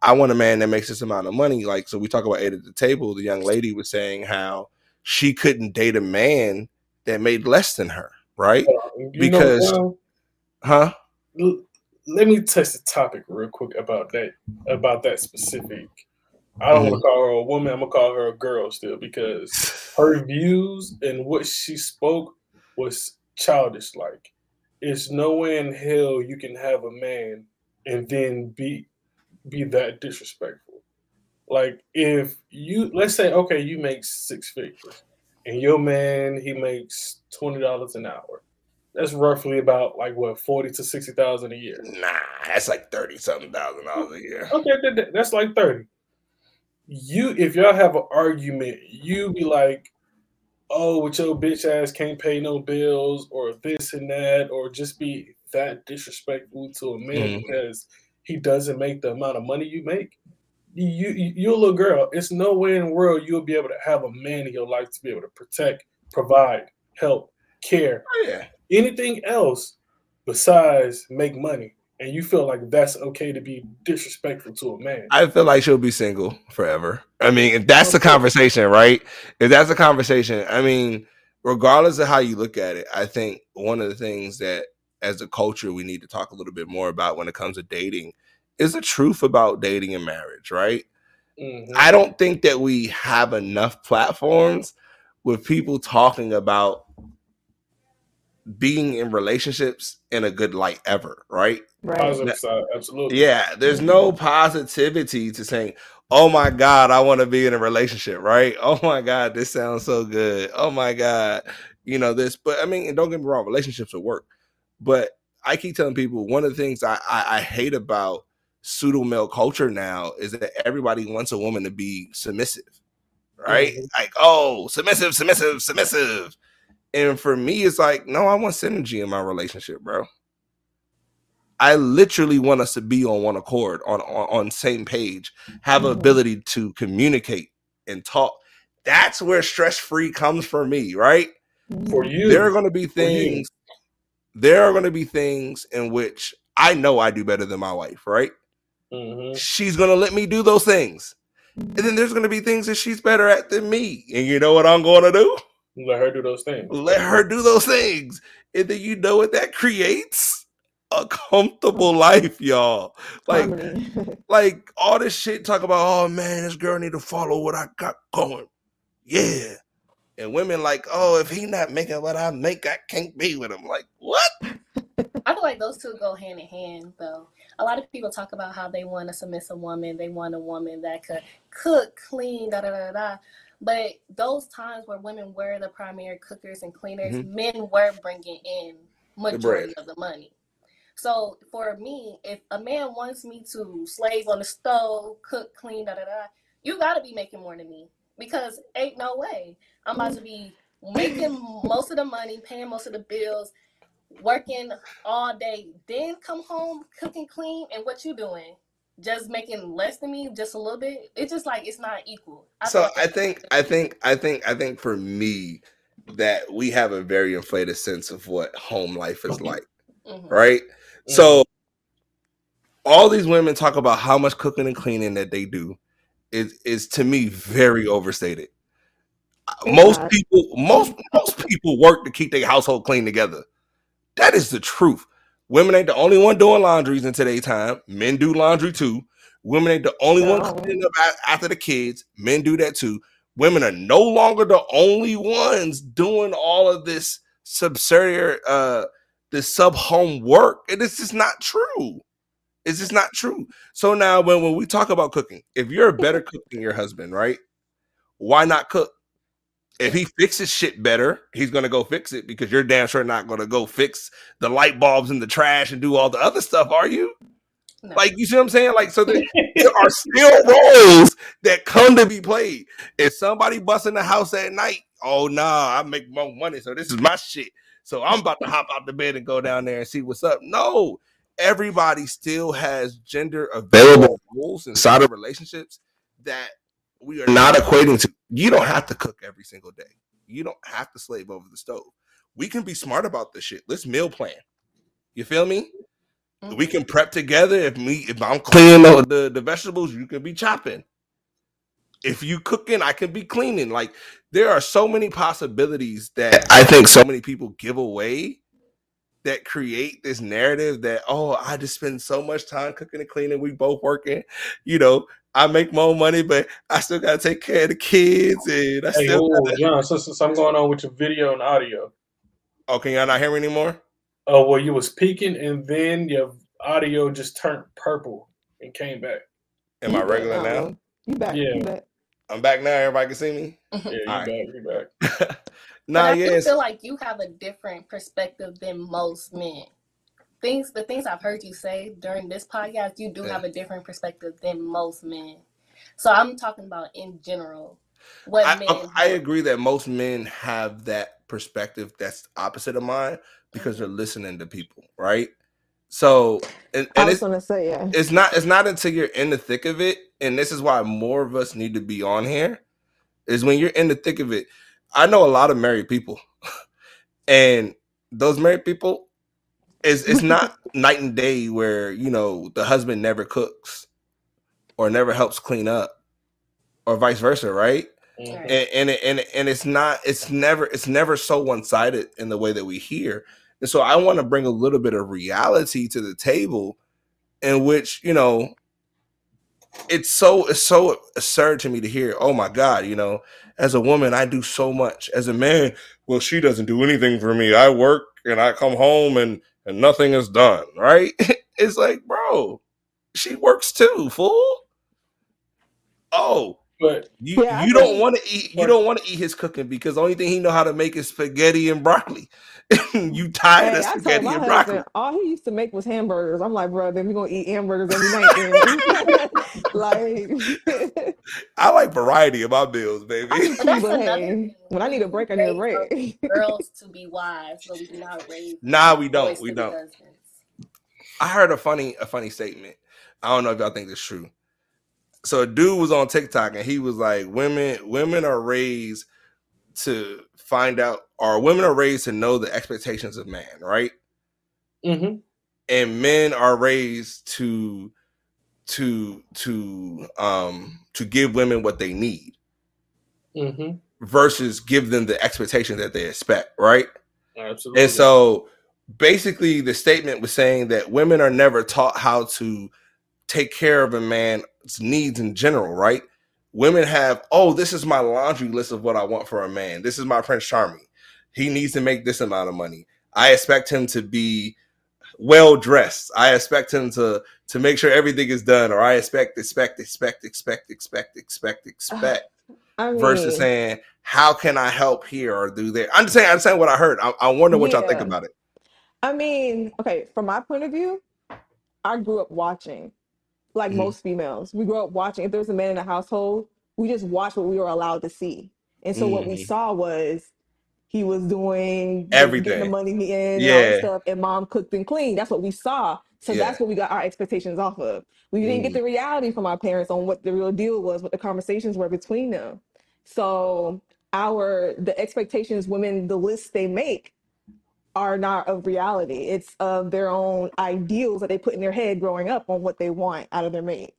I want a man that makes this amount of money. Like, so we talk about eight at the table. The young lady was saying how she couldn't date a man that made less than her, right? you Because- know, Huh? well, l- let me touch the topic real quick about that about that specific. I don't Mm-hmm. want to call her a woman. I'm gonna call her a girl still because her views and what she spoke was childish. Like, it's no way in hell you can have a man and then be be that disrespectful. Like, if you let's say, okay, you make six figures, and your man he makes twenty dollars an hour. That's roughly about like what forty to sixty thousand a year. Nah, that's like thirty something thousand dollars a year. Okay, that- that- that's like thirty. You, if y'all have an argument, you be like, "Oh, with your bitch ass can't pay no bills," or this and that, or just be that disrespectful to a man Mhm. because he doesn't make the amount of money you make. You, you, you're a little girl. It's no way in the world you'll be able to have a man in your life to be able to protect, provide, help, care, Oh, Yeah. Anything else besides make money. And you feel like that's okay to be disrespectful to a man. I feel like she'll be single forever. I mean, if that's the conversation, right? If that's the conversation, I mean, regardless of how you look at it, I think one of the things that as a culture we need to talk a little bit more about when it comes to dating is the truth about dating and marriage, right? Mhm. I don't think that we have enough platforms with people talking about being in relationships in a good light ever, right? Right. Positive side, absolutely. Yeah, there's no positivity to saying, "Oh my god, I want to be in a relationship," right? (laughs) Oh my god, this sounds so good. Oh my god, you know this. But I mean, and don't get me wrong, relationships will work. But I keep telling people one of the things I I, I hate about pseudo male culture now is that everybody wants a woman to be submissive, right? Mhm. Like, oh, submissive, submissive, submissive. And for me, it's like, no, I want synergy in my relationship, bro. I literally want us to be on one accord, on on, on same page, have Mhm. ability to communicate and talk. That's where stress free comes for me, right? For you, There are going to be things. There are going to be things in which I know I do better than my wife, right? Mhm. She's going to let me do those things, and then there's going to be things that she's better at than me. And you know what I'm going to do? Let her do those things. let her do those things. And then you know what that creates? A comfortable life y'all. Like (laughs) like all this shit talk about oh man this girl need to follow what i got going. Yeah. And women like oh if he not making what i make i can't be with him. Like what? (laughs) I feel like those two go hand in hand, though. A lot of people talk about how they want a submissive woman, they want a woman that could cook, clean, da da da da. But those times where women were the primary cookers and cleaners, Mhm. men were bringing in majority of the money. So for me, if a man wants me to slave on the stove, cook, clean, da da da, you gotta be making more than me because ain't no way I'm about to be making most of the money, paying most of the bills, working all day, then come home, cooking, clean, and what you doing? Just making less than me, just a little bit. It's just like it's not equal. I so I think, I think, I think, I think for me, that we have a very inflated sense of what home life is like, mm-hmm. right? Mm-hmm. So all these women talk about how much cooking and cleaning that they do is is to me very overstated. most people, most most people work to keep their household clean together. That is the truth. Women ain't the only one doing laundries in today's time. Men do laundry too. Women ain't the only no. one cleaning up after the kids. Men do that too. Women are no longer the only ones doing all of this subsidiary, uh, this sub home work. And this is not true. It's just not true. So now, when, when we talk about cooking, if you're a better cook than your husband, right? Why not cook? If he fixes shit better, he's gonna go fix it because you're damn sure not gonna go fix the light bulbs in the trash and do all the other stuff, are you? No. Like you see what I'm saying? Like so, there, (laughs) there are still roles that come to be played. If somebody busts in the house at night, oh nah, I make more money, so this is my shit. So I'm about to hop out the bed and go down there and see what's up. No, everybody still has gender available roles inside of relationships that we are not equating to. You don't have to cook every single day. You don't have to slave over the stove. We can be smart about this shit. Let's meal plan. You feel me? Mm-hmm. We can prep together. If me, if I'm cleaning the, the, the vegetables, you can be chopping. If you cooking, I can be cleaning. Like there are so many possibilities that I think so many people give away that create this narrative that oh I just spend so much time cooking and cleaning. We both working, you know. I make more money, but I still gotta take care of the kids, and I hey, still. Ooh, gotta... John, so, so something going on with your video and audio. Oh, can y'all not hear me anymore? Oh well, you was peaking, and then your audio just turned purple and came back. Am I regular now? You back? Yeah, you back. I'm back now. Everybody can see me. Yeah, you back. You back. (laughs) nah, I yes. feel like you have a different perspective than most men. Things, the things I've heard you say during this podcast, you do yeah. have a different perspective than most men. So I'm talking about in general. What I, um, men I agree that most men have that perspective that's opposite of mine because they're mm-hmm. listening to people, right? So, and, and I was gonna say, yeah, it's not it's not until you're in the thick of it, and this is why more of us need to be on here. Is when you're in the thick of it. I know a lot of married people, (laughs) and those married people, is it's (laughs) not night and day where you know the husband never cooks or never helps clean up, or vice versa, right? Mm-hmm. And and and, and it's not it's never it's never so one sided in the way that we hear and so I want to bring a little bit of reality to the table in which, you know, it's so it's so absurd to me to hear, oh my God, you know, as a woman, I do so much. As a man, well, she doesn't do anything for me. I work and I come home and and nothing is done, right? (laughs) it's like, bro, she works too, fool. Oh, but you, yeah, you don't want to eat you don't want to eat his cooking because the only thing he know how to make is spaghetti and broccoli. (laughs) you tired hey, of spaghetti and broccoli. all he used to make was hamburgers. I'm like, bro, then we gonna eat hamburgers every night. (laughs) like, (laughs) I like variety of my meals, baby. but hey, when I need a break, I need a break. girls to be wise, so we do not raise. Nah, we don't. We don't. I heard a funny a funny statement. I don't know if y'all think this true so a dude was on TikTok and he was like, women women are raised to find out, or women are raised to know the expectations of man, right? Mm-hmm. And men are raised to to to um to give women what they need mm-hmm. versus give them the expectation that they expect, right? Absolutely. And so basically the statement was saying that women are never taught how to take care of a man's needs in general, right? Women have, oh, this is my laundry list of what I want for a man. This is my Prince Charming. He needs to make this amount of money. I expect him to be well dressed. I expect him to to make sure everything is done, or I expect, expect, expect, expect, expect, expect, uh-huh. expect. I mean, versus saying, "How can I help here or do there?" I'm saying, I'm saying what I heard. I, I wonder what yeah. y'all think about it. I mean, okay, from my point of view, I grew up watching, like Mhm. most females. We grew up watching. If there was a man in the household, we just watched what we were allowed to see. And so what we Mhm. saw was he was doing everything, the money in and Yeah. stuff, and mom cooked and cleaned. That's what we saw. So Yeah. that's what we got our expectations off of. We didn't get Mhm. the reality from our parents on what the real deal was, what the conversations were between them. So our the expectations women, the lists they make are not of reality. It's of their own ideals that they put in their head growing up on what they want out of their mate.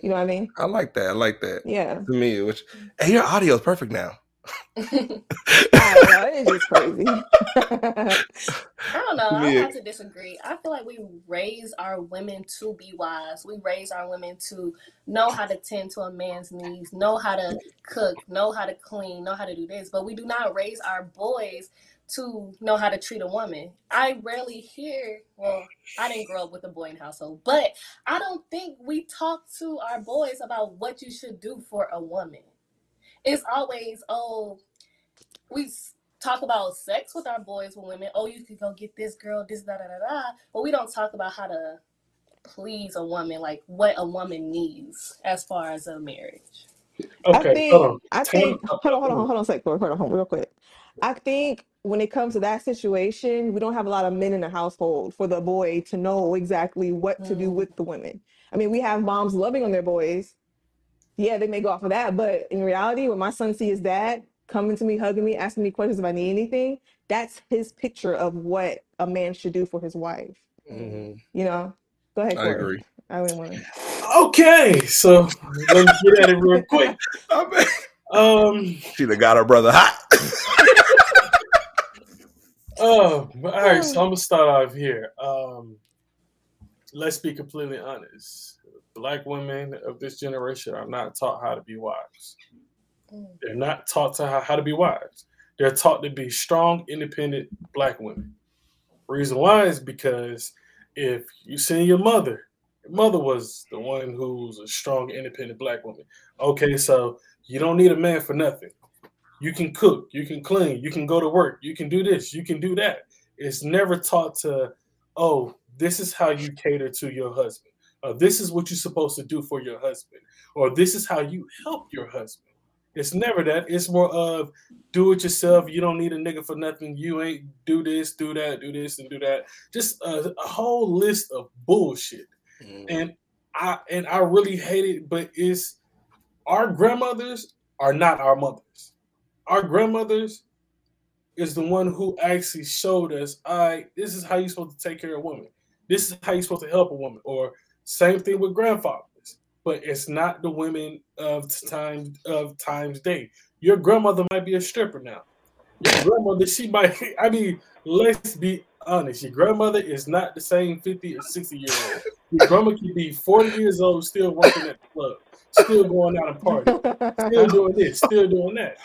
You know what I mean? I like that. I like that. Yeah. To me, which hey, your audio is perfect now. (laughs) I don't know. It's just crazy. (laughs) I don't know. (laughs) I Yeah. have to disagree. I feel like we raise our women to be wise. We raise our women to know how to tend to a man's needs, know how to cook, know how to clean, know how to do this. But we do not raise our boys to know how to treat a woman. I rarely hear, well, I didn't grow up with a boy in household, but I don't think we talk to our boys about what you should do for a woman. It's always, oh, we talk about sex with our boys with women. Oh, you could go get this girl, this da da da da. But we don't talk about how to please a woman, like what a woman needs as far as a marriage. I Okay, think hold on. I Tam- think hold on, hold on, hold on a sec, hold on, hold on, real quick. I think when it comes to that situation, we don't have a lot of men in the household for the boy to know exactly what to do Mm. with the women. I mean, we have moms loving on their boys. Yeah, they may go off of that, but in reality, when my son sees his dad coming to me, hugging me, asking me questions if I need anything, that's his picture of what a man should do for his wife. Mhm. You know? Go ahead, I Corey. agree. I wouldn't want to. Okay, so let me get at it real quick. (laughs) Um, she done got her brother hot. (laughs) oh, all right. So I'm gonna start off here. Um, let's be completely honest. Black women of this generation are not taught how to be wives. Mm. They're not taught to how, how to be wives. They're taught to be strong, independent black women. Reason why is because if you see your mother, your mother was the one who's a strong, independent black woman. Okay, so you don't need a man for nothing. You can cook, you can clean, you can go to work, you can do this, you can do that. It's never taught to, oh, this is how you cater to your husband. Or this is what you're supposed to do for your husband. Or this is how you help your husband. It's never that. It's more of do it yourself. You don't need a nigga for nothing. You ain't do this, do that, do this, and do that. Just a, a whole list of bullshit. Mm. And I and I really hate it, but it's our grandmothers are not our mothers. Our grandmothers is the one who actually showed us, all right, this is how you're supposed to take care of a woman. This is how you're supposed to help a woman. Or same thing with grandfathers. But it's not the women of time of times day. Your grandmother might be a stripper now. Your grandmother, she might, (laughs) I mean, let's be honest. Your grandmother is not the same 50 or 60 year old. Your grandma could be 40 years old, still working at the club, still going out and partying, still doing this, still doing that.